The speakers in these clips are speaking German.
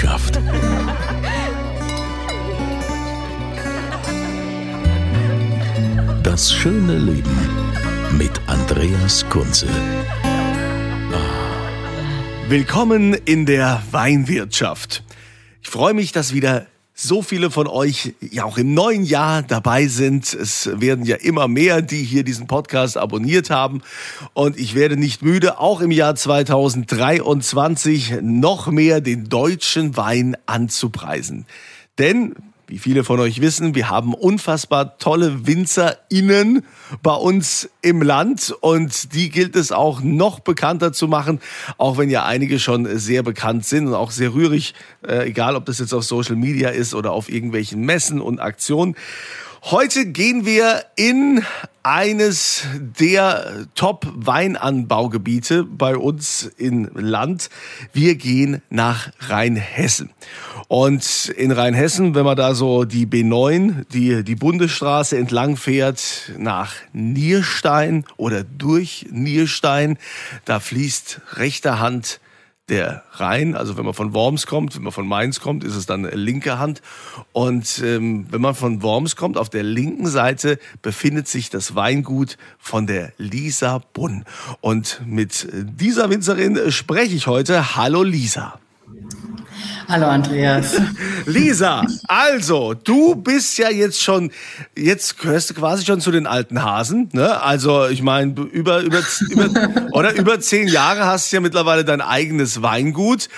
Weinwirtschaft. Das schöne Leben mit Andreas Kunze. Willkommen in der Weinwirtschaft. Ich freue mich, dass wieder so viele von euch ja auch im neuen Jahr dabei sind. Es werden ja immer mehr, die hier diesen Podcast abonniert haben. Und ich werde nicht müde, auch im Jahr 2023 noch mehr den deutschen Wein anzupreisen. Denn wie viele von euch wissen, wir haben unfassbar tolle WinzerInnen bei uns im Land und die gilt es auch noch bekannter zu machen, auch wenn ja einige schon sehr bekannt sind und auch sehr rührig, äh, egal ob das jetzt auf Social Media ist oder auf irgendwelchen Messen und Aktionen. Heute gehen wir in eines der Top-Weinanbaugebiete bei uns im Land. Wir gehen nach Rheinhessen. Und in Rheinhessen, wenn man da so die B9, die, die Bundesstraße entlang fährt, nach Nierstein oder durch Nierstein, da fließt rechter Hand der Rhein, also wenn man von Worms kommt, wenn man von Mainz kommt, ist es dann linke Hand. Und ähm, wenn man von Worms kommt, auf der linken Seite befindet sich das Weingut von der Lisa Bunn. Und mit dieser Winzerin spreche ich heute. Hallo Lisa. Hallo Andreas. Lisa, also du bist ja jetzt schon, jetzt gehörst du quasi schon zu den alten Hasen. Ne? Also ich meine, über, über, über, oder über zehn Jahre hast du ja mittlerweile dein eigenes Weingut.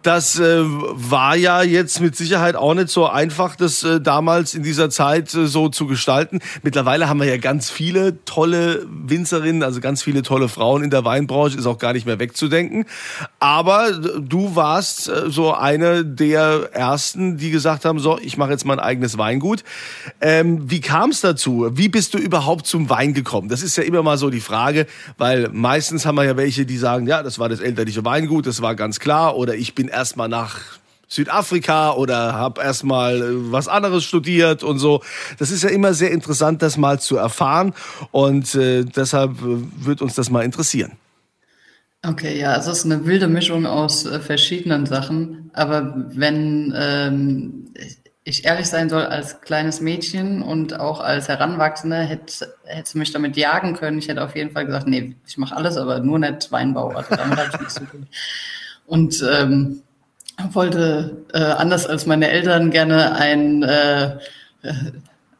Das äh, war ja jetzt mit Sicherheit auch nicht so einfach, das äh, damals in dieser Zeit äh, so zu gestalten. Mittlerweile haben wir ja ganz viele tolle Winzerinnen, also ganz viele tolle Frauen in der Weinbranche, ist auch gar nicht mehr wegzudenken. Aber du warst äh, so eine der ersten, die gesagt haben, so, ich mache jetzt mein eigenes Weingut. Ähm, wie kam es dazu? Wie bist du überhaupt zum Wein gekommen? Das ist ja immer mal so die Frage, weil meistens haben wir ja welche, die sagen, ja, das war das elterliche Weingut, das war ganz klar, oder ich bin erstmal nach Südafrika oder habe erstmal äh, was anderes studiert und so. Das ist ja immer sehr interessant, das mal zu erfahren und äh, deshalb äh, wird uns das mal interessieren. Okay, ja, also es ist eine wilde Mischung aus äh, verschiedenen Sachen. Aber wenn ähm, ich ehrlich sein soll, als kleines Mädchen und auch als Heranwachsende, hätte, hätte mich damit jagen können. Ich hätte auf jeden Fall gesagt, nee, ich mache alles, aber nur nicht Weinbau. Also damit ich nichts zu tun. Und ähm, wollte äh, anders als meine Eltern gerne ein äh,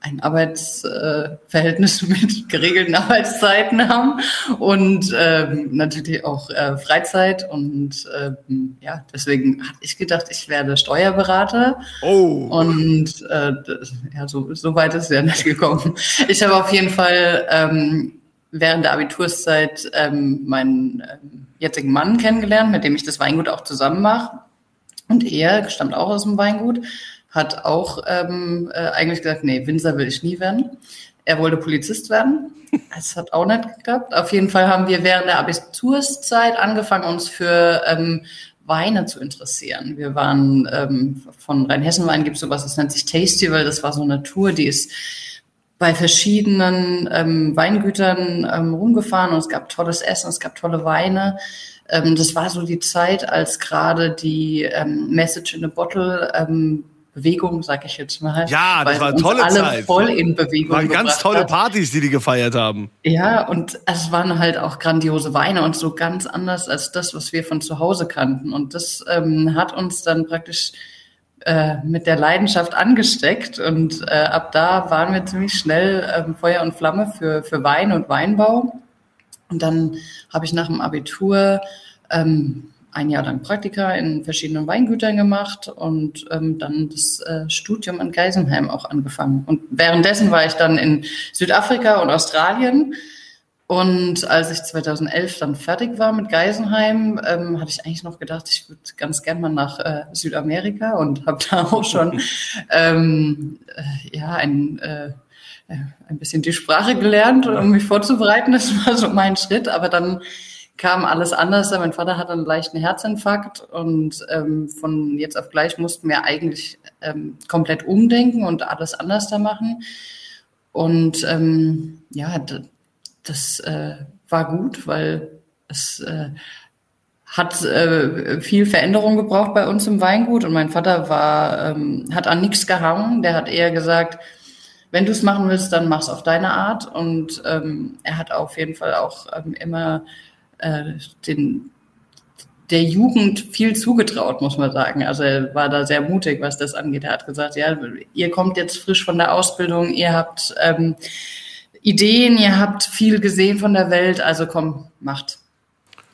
ein Arbeitsverhältnis mit geregelten Arbeitszeiten haben und ähm, natürlich auch äh, Freizeit. Und ähm, ja, deswegen hatte ich gedacht, ich werde Steuerberater. Oh. Und äh, das, ja, so, so weit ist es ja nicht gekommen. Ich habe auf jeden Fall ähm, während der Abiturszeit ähm, meinen ähm, jetzigen Mann kennengelernt, mit dem ich das Weingut auch zusammen mache. Und er stammt auch aus dem Weingut hat auch ähm, äh, eigentlich gesagt, nee, Winzer will ich nie werden. Er wollte Polizist werden. Es hat auch nicht geklappt. Auf jeden Fall haben wir während der Abiturszeit angefangen, uns für ähm, Weine zu interessieren. Wir waren ähm, von Rheinhessen-Wein gibt es sowas, das nennt sich Tastyval. Das war so eine Tour, die ist bei verschiedenen ähm, Weingütern ähm, rumgefahren und es gab tolles Essen, es gab tolle Weine. Ähm, das war so die Zeit, als gerade die ähm, Message in a Bottle ähm, Bewegung, sag ich jetzt mal. Ja, das war eine tolle alle Zeit. voll in Bewegung. Waren ganz tolle hat. Partys, die die gefeiert haben. Ja, und es waren halt auch grandiose Weine und so ganz anders als das, was wir von zu Hause kannten. Und das ähm, hat uns dann praktisch äh, mit der Leidenschaft angesteckt. Und äh, ab da waren wir ziemlich schnell ähm, Feuer und Flamme für, für Wein und Weinbau. Und dann habe ich nach dem Abitur ähm, ein Jahr lang Praktika in verschiedenen Weingütern gemacht und ähm, dann das äh, Studium in Geisenheim auch angefangen. Und währenddessen war ich dann in Südafrika und Australien Und als ich 2011 dann fertig war mit Geisenheim, ähm, hatte ich eigentlich noch gedacht, ich würde ganz gern mal nach äh, Südamerika und habe da auch schon ähm, äh, ja ein, äh, ein bisschen die Sprache gelernt, um mich vorzubereiten. Das war so mein Schritt. Aber dann kam alles anders. Mein Vater hatte einen leichten Herzinfarkt und ähm, von jetzt auf gleich mussten wir eigentlich ähm, komplett umdenken und alles anders da machen. Und ähm, ja, das äh, war gut, weil es äh, hat äh, viel Veränderung gebraucht bei uns im Weingut und mein Vater war ähm, hat an nichts gehangen. Der hat eher gesagt, wenn du es machen willst, dann mach's auf deine Art. Und ähm, er hat auf jeden Fall auch ähm, immer äh, den der Jugend viel zugetraut, muss man sagen. Also er war da sehr mutig, was das angeht. Er hat gesagt, ja, ihr kommt jetzt frisch von der Ausbildung, ihr habt ähm, Ideen, ihr habt viel gesehen von der Welt, also komm, macht.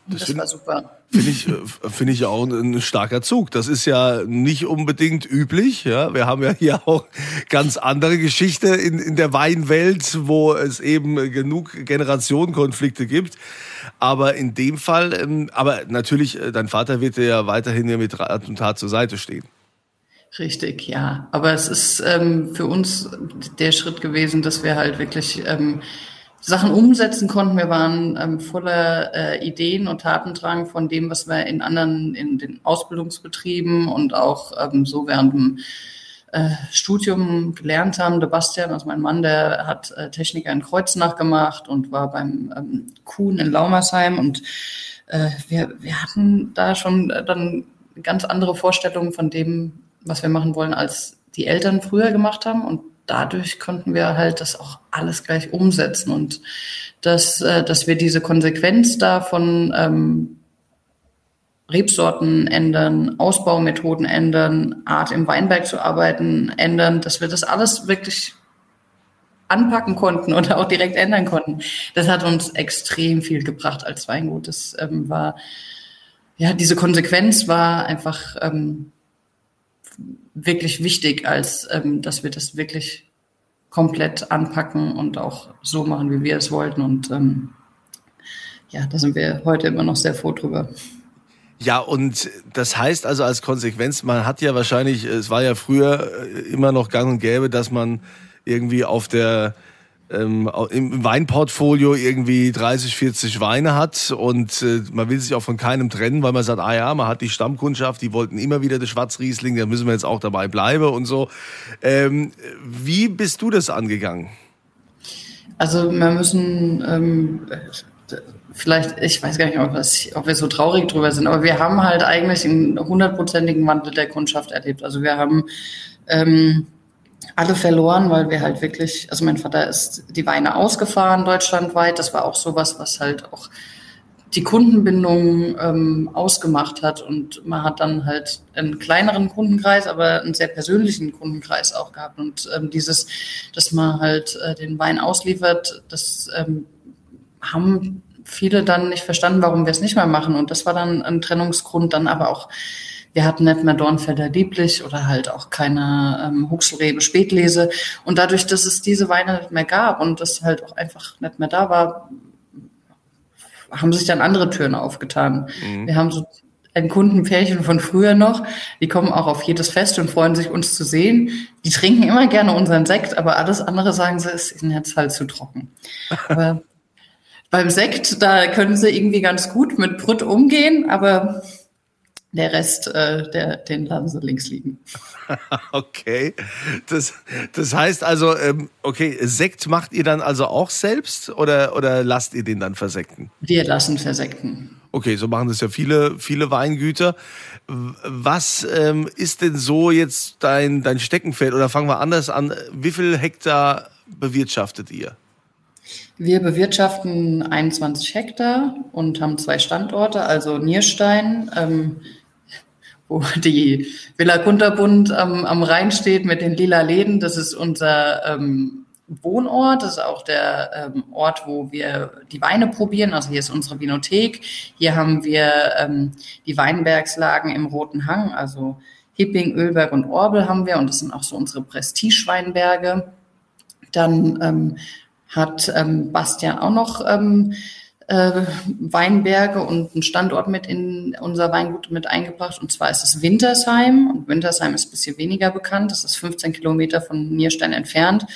Das, das find, war super. Finde ich, äh, finde ich auch ein starker Zug. Das ist ja nicht unbedingt üblich. Ja, wir haben ja hier auch ganz andere Geschichte in, in der Weinwelt, wo es eben genug Generationenkonflikte gibt. Aber in dem Fall, ähm, aber natürlich, äh, dein Vater wird dir ja weiterhin mit Rat und Tat zur Seite stehen. Richtig, ja. Aber es ist ähm, für uns der Schritt gewesen, dass wir halt wirklich ähm, Sachen umsetzen konnten. Wir waren ähm, voller äh, Ideen und Tatendrang von dem, was wir in anderen, in den Ausbildungsbetrieben und auch ähm, so während dem äh, Studium gelernt haben. Der Bastian, also mein Mann, der hat äh, Techniker in Kreuznach gemacht und war beim ähm, Kuhn in Laumersheim und äh, wir, wir hatten da schon äh, dann ganz andere Vorstellungen von dem, was wir machen wollen, als die Eltern früher gemacht haben. Und dadurch konnten wir halt das auch alles gleich umsetzen und dass, äh, dass wir diese Konsequenz davon ähm, Rebsorten ändern, Ausbaumethoden ändern, Art im Weinberg zu arbeiten ändern, dass wir das alles wirklich anpacken konnten oder auch direkt ändern konnten. Das hat uns extrem viel gebracht als Weingut. Das ähm, war, ja, diese Konsequenz war einfach ähm, wirklich wichtig, als ähm, dass wir das wirklich komplett anpacken und auch so machen, wie wir es wollten. Und ähm, ja, da sind wir heute immer noch sehr froh drüber. Ja, und das heißt also als Konsequenz, man hat ja wahrscheinlich, es war ja früher immer noch gang und gäbe, dass man irgendwie auf der ähm, im Weinportfolio irgendwie 30, 40 Weine hat und äh, man will sich auch von keinem trennen, weil man sagt, ah ja, man hat die Stammkundschaft, die wollten immer wieder das Schwarzriesling, da müssen wir jetzt auch dabei bleiben und so. Ähm, wie bist du das angegangen? Also wir müssen ähm, vielleicht, ich weiß gar nicht, ob, das, ob, wir so traurig drüber sind, aber wir haben halt eigentlich einen hundertprozentigen Wandel der Kundschaft erlebt. Also wir haben ähm, alle verloren, weil wir halt wirklich, also mein Vater ist die Weine ausgefahren deutschlandweit. Das war auch sowas, was halt auch die Kundenbindung ähm, ausgemacht hat. Und man hat dann halt einen kleineren Kundenkreis, aber einen sehr persönlichen Kundenkreis auch gehabt. Und ähm, dieses, dass man halt äh, den Wein ausliefert, das ähm, haben viele dann nicht verstanden, warum wir es nicht mehr machen. Und das war dann ein Trennungsgrund, dann aber auch wir hatten nicht mehr Dornfelder Lieblich oder halt auch keine ähm, Huxelrebe Spätlese. Und dadurch, dass es diese Weine nicht mehr gab und das halt auch einfach nicht mehr da war, haben sich dann andere Türen aufgetan. Mhm. Wir haben so ein Kundenpärchen von früher noch, die kommen auch auf jedes Fest und freuen sich, uns zu sehen. Die trinken immer gerne unseren Sekt, aber alles andere sagen sie, ist ihnen jetzt halt zu trocken. aber beim Sekt, da können sie irgendwie ganz gut mit Brütt umgehen, aber der Rest, äh, der, den lassen sie links liegen. okay. Das, das heißt also, ähm, okay, Sekt macht ihr dann also auch selbst oder, oder lasst ihr den dann versekten? Wir lassen versekten. Okay, so machen das ja viele, viele Weingüter. Was ähm, ist denn so jetzt dein, dein Steckenpferd? Oder fangen wir anders an. Wie viel Hektar bewirtschaftet ihr? Wir bewirtschaften 21 Hektar und haben zwei Standorte, also Nierstein, ähm, wo die Villa Kunterbund am, am Rhein steht mit den lila Läden. Das ist unser ähm, Wohnort. Das ist auch der ähm, Ort, wo wir die Weine probieren. Also hier ist unsere Vinothek. Hier haben wir ähm, die Weinbergslagen im Roten Hang, also Hipping, Ölberg und Orbel haben wir. Und das sind auch so unsere Prestige-Weinberge. Dann ähm, hat ähm, Bastian auch noch ähm, äh, Weinberge und einen Standort mit in unser Weingut mit eingebracht. Und zwar ist es Wintersheim. Und Wintersheim ist ein bisschen weniger bekannt. Das ist 15 Kilometer von Nierstein entfernt.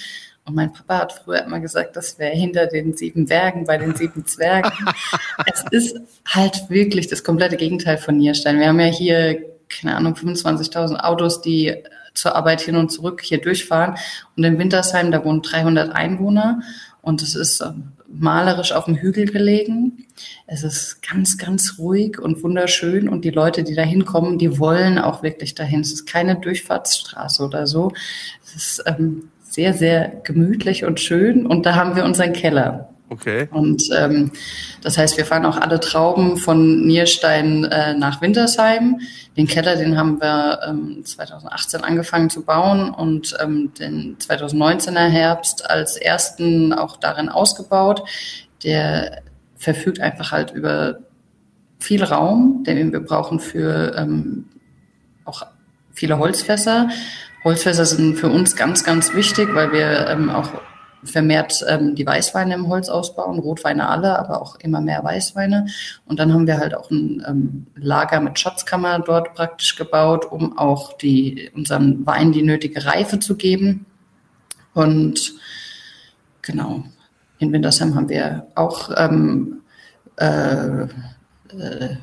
Und mein Papa hat früher immer gesagt, das wäre hinter den sieben Bergen bei den sieben Zwergen. es ist halt wirklich das komplette Gegenteil von Nierstein. Wir haben ja hier, keine Ahnung, 25.000 Autos, die zur Arbeit hin und zurück hier durchfahren. Und in Wintersheim, da wohnen 300 Einwohner. Und es ist ähm, malerisch auf dem Hügel gelegen. Es ist ganz, ganz ruhig und wunderschön. Und die Leute, die da hinkommen, die wollen auch wirklich dahin. Es ist keine Durchfahrtsstraße oder so. Es ist ähm, sehr, sehr gemütlich und schön. Und da haben wir unseren Keller. Okay. Und ähm, das heißt, wir fahren auch alle Trauben von Nierstein äh, nach Wintersheim. Den Keller, den haben wir ähm, 2018 angefangen zu bauen und ähm, den 2019er Herbst als ersten auch darin ausgebaut. Der verfügt einfach halt über viel Raum, den wir brauchen für ähm, auch viele Holzfässer. Holzfässer sind für uns ganz, ganz wichtig, weil wir ähm, auch vermehrt ähm, die Weißweine im Holz ausbauen, Rotweine alle, aber auch immer mehr Weißweine. Und dann haben wir halt auch ein ähm, Lager mit Schatzkammer dort praktisch gebaut, um auch die, unseren Wein die nötige Reife zu geben. Und genau, in Wintersheim haben wir auch ähm, äh, äh,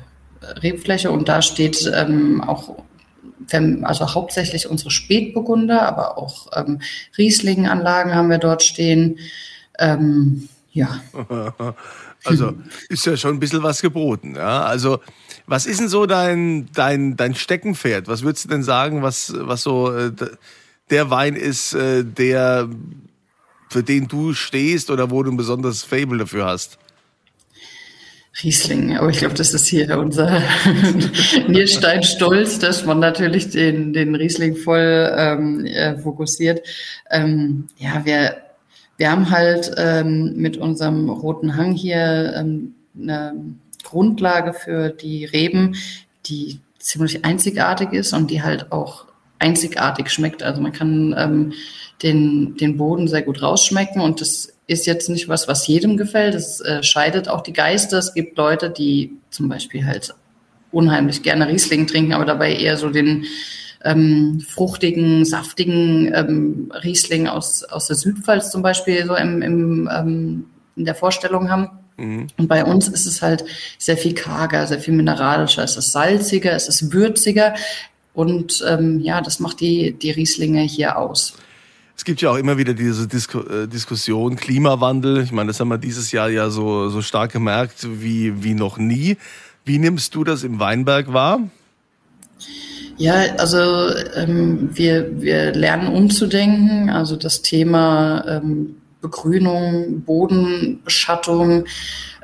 Rebfläche und da steht ähm, auch also hauptsächlich unsere Spätburgunder, aber auch ähm, Riesling-Anlagen haben wir dort stehen. Ähm, ja. Also ist ja schon ein bisschen was geboten. Ja? Also was ist denn so dein, dein, dein Steckenpferd? Was würdest du denn sagen, was, was so äh, der Wein ist, äh, der für den du stehst oder wo du ein besonderes Fable dafür hast? Riesling, aber ich glaube, das ist hier unser Nierstein-Stolz, dass man natürlich den, den Riesling voll ähm, äh, fokussiert. Ähm, ja, wir, wir haben halt ähm, mit unserem roten Hang hier ähm, eine Grundlage für die Reben, die ziemlich einzigartig ist und die halt auch einzigartig schmeckt. Also man kann ähm, den, den Boden sehr gut rausschmecken und das ist jetzt nicht was, was jedem gefällt. Es äh, scheidet auch die Geister. Es gibt Leute, die zum Beispiel halt unheimlich gerne Riesling trinken, aber dabei eher so den ähm, fruchtigen, saftigen ähm, Riesling aus, aus der Südpfalz zum Beispiel so im, im, ähm, in der Vorstellung haben. Mhm. Und bei uns ist es halt sehr viel karger, sehr viel mineralischer. Es ist salziger, es ist würziger. Und ähm, ja, das macht die, die Rieslinge hier aus. Es gibt ja auch immer wieder diese Disku äh, Diskussion Klimawandel. Ich meine, das haben wir dieses Jahr ja so, so stark gemerkt wie, wie noch nie. Wie nimmst du das im Weinberg wahr? Ja, also ähm, wir, wir lernen umzudenken. Also das Thema ähm, Begrünung, Bodenbeschattung,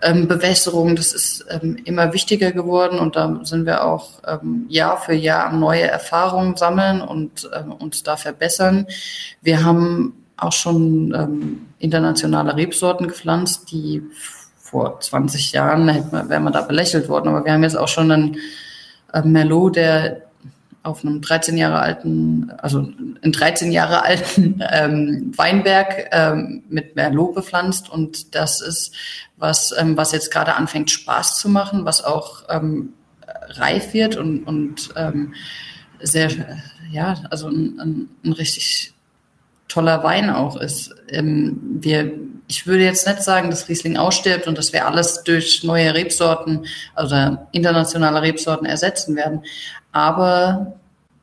ähm, Bewässerung, das ist ähm, immer wichtiger geworden und da sind wir auch ähm, Jahr für Jahr neue Erfahrungen sammeln und ähm, uns da verbessern. Wir haben auch schon ähm, internationale Rebsorten gepflanzt, die vor 20 Jahren hätte man, wäre man da belächelt worden, aber wir haben jetzt auch schon einen äh, Merlot, der auf einem 13 Jahre alten, also in 13 Jahre alten ähm, Weinberg ähm, mit Merlot bepflanzt. Und das ist was, ähm, was jetzt gerade anfängt Spaß zu machen, was auch ähm, reif wird und, und ähm, sehr, ja, also ein, ein, ein richtig toller Wein auch ist. Ähm, wir, ich würde jetzt nicht sagen, dass Riesling ausstirbt und dass wir alles durch neue Rebsorten, also internationale Rebsorten ersetzen werden. Aber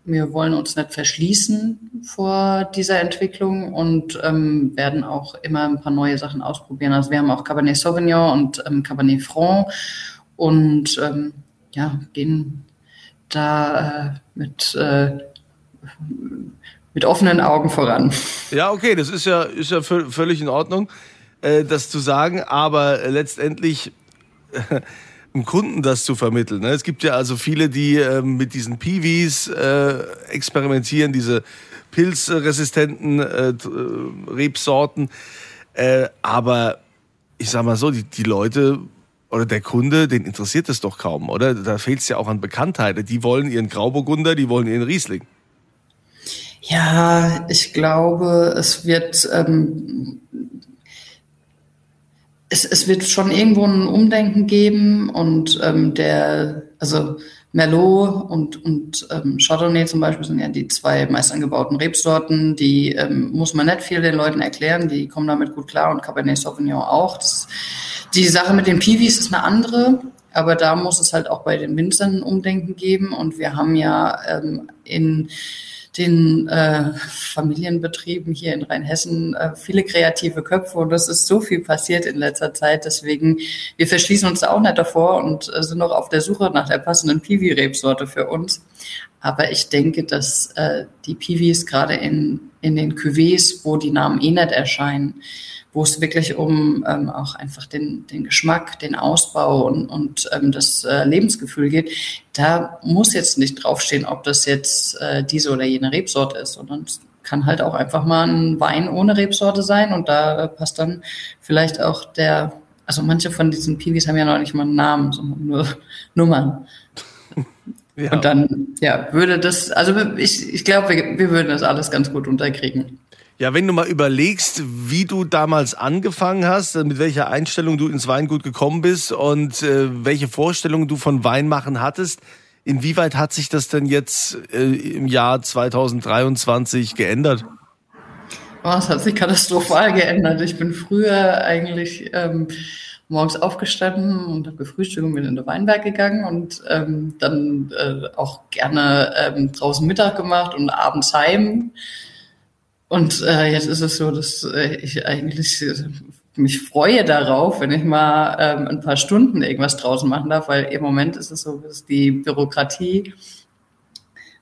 wir wollen uns nicht verschließen vor dieser Entwicklung und ähm, werden auch immer ein paar neue Sachen ausprobieren. Also wir haben auch Cabernet Sauvignon und ähm, Cabernet Franc und ähm, ja, gehen da äh, mit, äh, mit offenen Augen voran. Ja, okay, das ist ja, ist ja völlig in Ordnung, äh, das zu sagen, aber letztendlich dem Kunden das zu vermitteln. Ne? Es gibt ja also viele, die ähm, mit diesen Piwis äh, experimentieren, diese pilzresistenten äh, äh, Rebsorten. Äh, aber ich sag mal so, die, die Leute oder der Kunde, den interessiert es doch kaum, oder? Da fehlt es ja auch an Bekanntheit. Die wollen ihren Grauburgunder, die wollen ihren Riesling. Ja, ich glaube, es wird ähm, es, es wird schon irgendwo ein Umdenken geben und ähm, der, also Merlot und, und ähm, Chardonnay zum Beispiel sind ja die zwei meist angebauten Rebsorten. Die ähm, muss man nicht viel den Leuten erklären, die kommen damit gut klar und Cabernet Sauvignon auch. Das, die Sache mit den Piwis ist eine andere, aber da muss es halt auch bei den Winzern ein Umdenken geben und wir haben ja ähm, in den äh, Familienbetrieben hier in Rheinhessen äh, viele kreative Köpfe und es ist so viel passiert in letzter Zeit. Deswegen, wir verschließen uns da auch nicht davor und äh, sind noch auf der Suche nach der passenden Piwi-Rebsorte für uns. Aber ich denke, dass äh, die Piwis gerade in, in den Cuvées, wo die Namen eh nicht erscheinen, wo es wirklich um ähm, auch einfach den, den Geschmack, den Ausbau und, und ähm, das äh, Lebensgefühl geht, da muss jetzt nicht draufstehen, ob das jetzt äh, diese oder jene Rebsorte ist, sondern es kann halt auch einfach mal ein Wein ohne Rebsorte sein und da äh, passt dann vielleicht auch der, also manche von diesen Piwis haben ja noch nicht mal einen Namen, sondern nur Nummern. Ja. Und dann, ja, würde das, also ich, ich glaube, wir, wir würden das alles ganz gut unterkriegen. Ja, wenn du mal überlegst, wie du damals angefangen hast, mit welcher Einstellung du ins Weingut gekommen bist und äh, welche Vorstellungen du von Weinmachen hattest, inwieweit hat sich das denn jetzt äh, im Jahr 2023 geändert? Oh, es hat sich katastrophal geändert. Ich bin früher eigentlich ähm, morgens aufgestanden und habe gefrühstückt und bin in den Weinberg gegangen und ähm, dann äh, auch gerne ähm, draußen Mittag gemacht und abends heim. Und äh, jetzt ist es so, dass äh, ich eigentlich äh, mich freue darauf, wenn ich mal ähm, ein paar Stunden irgendwas draußen machen darf, weil im Moment ist es so, dass die Bürokratie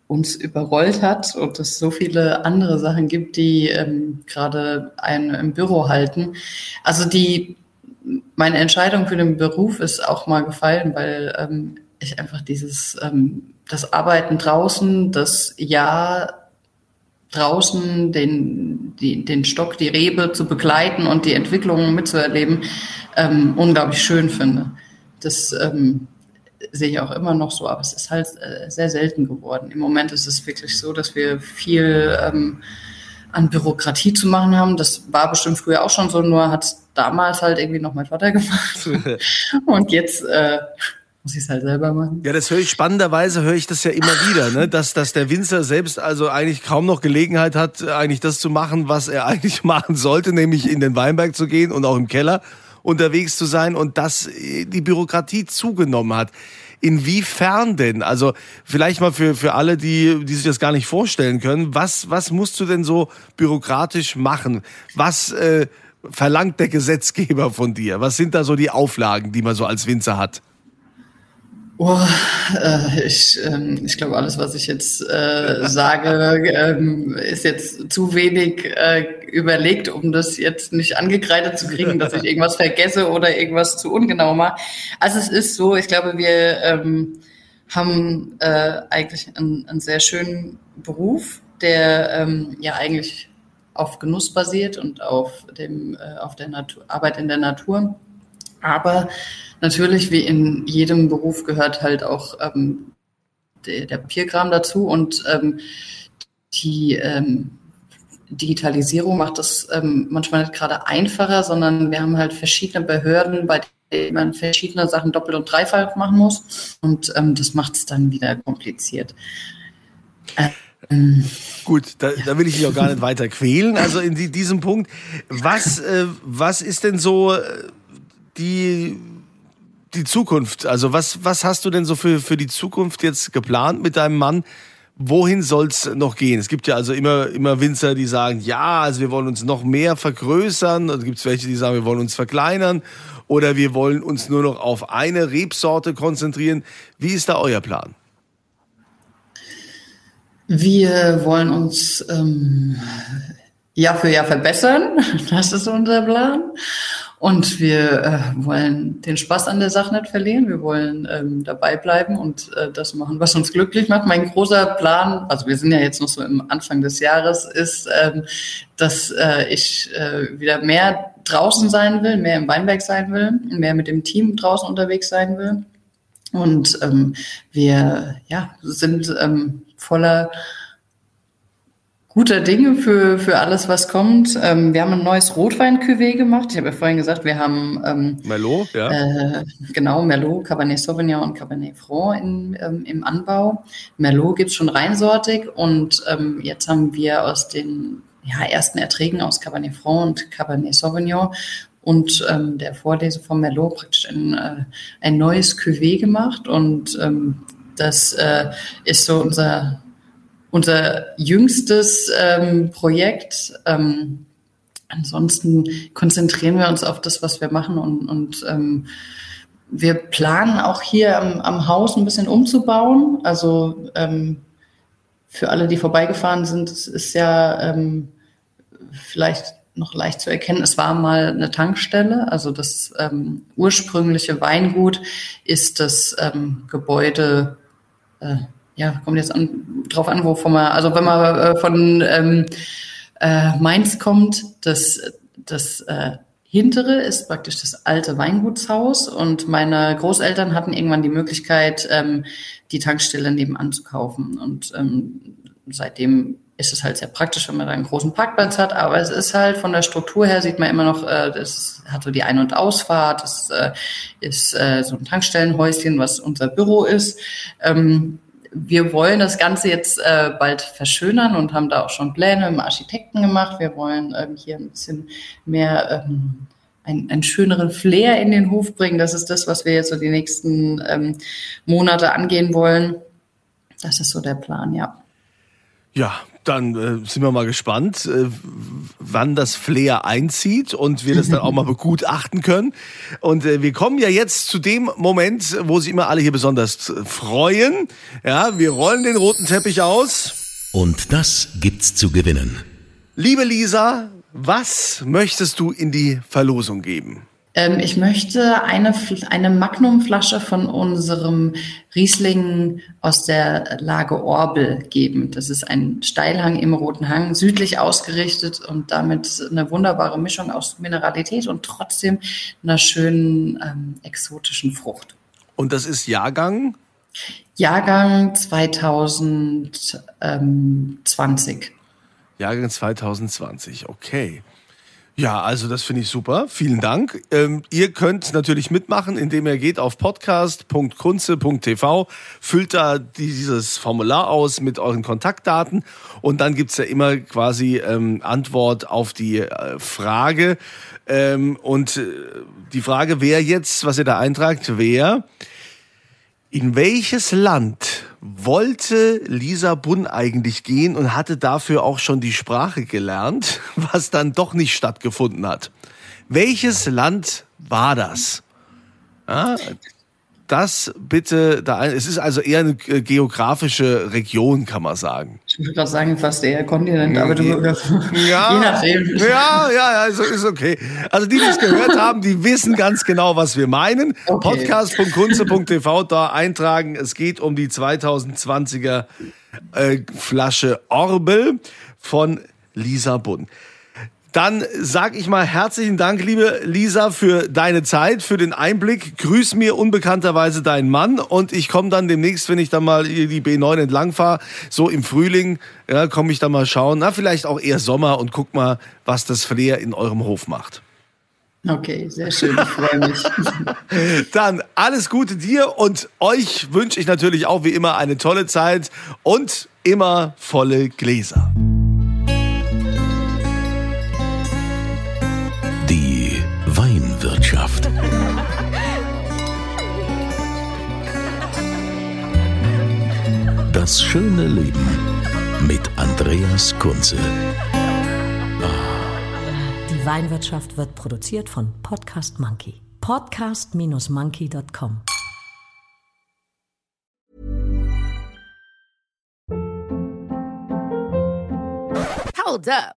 uns überrollt hat und es so viele andere Sachen gibt, die ähm, gerade einen im Büro halten. Also die meine Entscheidung für den Beruf ist auch mal gefallen, weil ähm, ich einfach dieses ähm, das Arbeiten draußen, das Jahr draußen den, die, den Stock, die Rebe zu begleiten und die Entwicklungen mitzuerleben, ähm, unglaublich schön finde. Das ähm, sehe ich auch immer noch so, aber es ist halt äh, sehr selten geworden. Im Moment ist es wirklich so, dass wir viel ähm, an Bürokratie zu machen haben. Das war bestimmt früher auch schon so, nur hat damals halt irgendwie noch mein Vater gemacht. und jetzt äh, muss ich es halt selber machen. Ja, das höre ich spannenderweise, höre ich das ja immer wieder, ne? dass, dass der Winzer selbst also eigentlich kaum noch Gelegenheit hat, eigentlich das zu machen, was er eigentlich machen sollte, nämlich in den Weinberg zu gehen und auch im Keller unterwegs zu sein und dass die Bürokratie zugenommen hat. Inwiefern denn? Also vielleicht mal für, für alle, die, die sich das gar nicht vorstellen können, was, was musst du denn so bürokratisch machen? Was äh, verlangt der Gesetzgeber von dir? Was sind da so die Auflagen, die man so als Winzer hat? Oh, äh, ich, ähm, ich glaube, alles, was ich jetzt äh, sage, ähm, ist jetzt zu wenig äh, überlegt, um das jetzt nicht angekreidet zu kriegen, dass ich irgendwas vergesse oder irgendwas zu ungenau mache. Also es ist so, ich glaube, wir ähm, haben äh, eigentlich einen, einen sehr schönen Beruf, der ähm, ja eigentlich auf Genuss basiert und auf dem äh, auf der Natur, Arbeit in der Natur. Aber natürlich, wie in jedem Beruf, gehört halt auch ähm, der, der Papierkram dazu und ähm, die ähm, Digitalisierung macht das ähm, manchmal nicht gerade einfacher, sondern wir haben halt verschiedene Behörden, bei denen man verschiedene Sachen doppelt und dreifach machen muss und ähm, das macht es dann wieder kompliziert. Gut, da, da will ich dich auch gar nicht weiter quälen. Also in die, diesem Punkt, was, äh, was ist denn so äh, die die Zukunft? Also was, was hast du denn so für, für die Zukunft jetzt geplant mit deinem Mann? Wohin soll es noch gehen? Es gibt ja also immer, immer Winzer, die sagen, ja, also wir wollen uns noch mehr vergrößern. Oder gibt es welche, die sagen, wir wollen uns verkleinern. Oder wir wollen uns nur noch auf eine Rebsorte konzentrieren. Wie ist da euer Plan? Wir wollen uns ähm, Jahr für Jahr verbessern. Das ist unser Plan. Und wir äh, wollen den Spaß an der Sache nicht verlieren. Wir wollen ähm, dabei bleiben und äh, das machen, was uns glücklich macht. Mein großer Plan, also wir sind ja jetzt noch so im Anfang des Jahres, ist, ähm, dass äh, ich äh, wieder mehr draußen sein will, mehr im Weinberg sein will, mehr mit dem Team draußen unterwegs sein will. Und ähm, wir ja, sind ähm, voller guter Dinge für, für alles, was kommt. Ähm, wir haben ein neues Rotwein-Cuvée gemacht. Ich habe ja vorhin gesagt, wir haben ähm, Merlot, ja. Äh, genau, Merlot, Cabernet Sauvignon und Cabernet Franc in, ähm, im Anbau. Merlot gibt's schon reinsortig und ähm, jetzt haben wir aus den ja, ersten Erträgen aus Cabernet Franc und Cabernet Sauvignon und ähm, der Vorlese von Merlot praktisch ein, äh, ein neues Cuvée gemacht und ähm, das äh, ist so unser, unser jüngstes ähm, Projekt. Ähm, ansonsten konzentrieren wir uns auf das, was wir machen und, und ähm, wir planen auch hier am, am Haus ein bisschen umzubauen. Also ähm, für alle, die vorbeigefahren sind, es ist ja ähm, vielleicht noch leicht zu erkennen. Es war mal eine Tankstelle. Also das ähm, ursprüngliche Weingut ist das ähm, Gebäude, äh, ja, kommt jetzt an, drauf an, wovon man, also wenn man äh, von ähm, äh, Mainz kommt, das, das äh, hintere ist praktisch das alte Weingutshaus und meine Großeltern hatten irgendwann die Möglichkeit, ähm, die Tankstelle nebenan zu kaufen. Und ähm, seitdem ist es halt sehr praktisch, wenn man da einen großen Parkplatz hat, aber es ist halt von der Struktur her sieht man immer noch, äh, das hat so die Ein- und Ausfahrt, das äh, ist äh, so ein Tankstellenhäuschen, was unser Büro ist. Ähm, wir wollen das Ganze jetzt äh, bald verschönern und haben da auch schon Pläne im Architekten gemacht. Wir wollen ähm, hier ein bisschen mehr ähm, einen, einen schöneren Flair in den Hof bringen. Das ist das, was wir jetzt so die nächsten ähm, Monate angehen wollen. Das ist so der Plan, ja. Ja, dann äh, sind wir mal gespannt, äh, wann das Flair einzieht und wir das dann auch mal begutachten können. Und äh, wir kommen ja jetzt zu dem Moment, wo sich immer alle hier besonders freuen. Ja, wir rollen den roten Teppich aus. Und das gibt's zu gewinnen. Liebe Lisa, was möchtest du in die Verlosung geben? Ähm, ich möchte eine, eine Magnumflasche von unserem Riesling aus der Lage Orbel geben. Das ist ein Steilhang im Roten Hang, südlich ausgerichtet und damit eine wunderbare Mischung aus Mineralität und trotzdem einer schönen ähm, exotischen Frucht. Und das ist Jahrgang? Jahrgang 2020. Jahrgang 2020, okay. Ja, also das finde ich super. Vielen Dank. Ähm, ihr könnt natürlich mitmachen, indem ihr geht auf podcast.kunze.tv, füllt da dieses Formular aus mit euren Kontaktdaten und dann gibt's ja immer quasi ähm, Antwort auf die äh, Frage. Ähm, und äh, die Frage wäre jetzt, was ihr da eintragt, wer in welches Land wollte Lisa Bunn eigentlich gehen und hatte dafür auch schon die Sprache gelernt, was dann doch nicht stattgefunden hat? Welches Land war das? Ja, das bitte da ein. Es ist also eher eine äh, geografische Region, kann man sagen. Ich würde gerade sagen, fast eher Kontinent, aber du ja, je nachdem. Ja, ja, ja, also ist okay. Also die, die es gehört haben, die wissen ganz genau, was wir meinen. Okay. Podcast.kunze.tv da eintragen. Es geht um die 2020er äh, Flasche Orbel von Lisa Bunn. Dann sag ich mal herzlichen Dank, liebe Lisa, für deine Zeit, für den Einblick. Grüß mir unbekannterweise deinen Mann und ich komme dann demnächst, wenn ich dann mal die B9 entlang fahre, so im Frühling, ja, komme ich dann mal schauen. Na, vielleicht auch eher Sommer und guck mal, was das Flair in eurem Hof macht. Okay, sehr schön, ich freue mich. Dann alles Gute dir und euch wünsche ich natürlich auch wie immer eine tolle Zeit und immer volle Gläser. Das schöne Leben mit Andreas Kunze. Die Weinwirtschaft wird produziert von Podcast Monkey. Podcast-monkey.com. Hold up.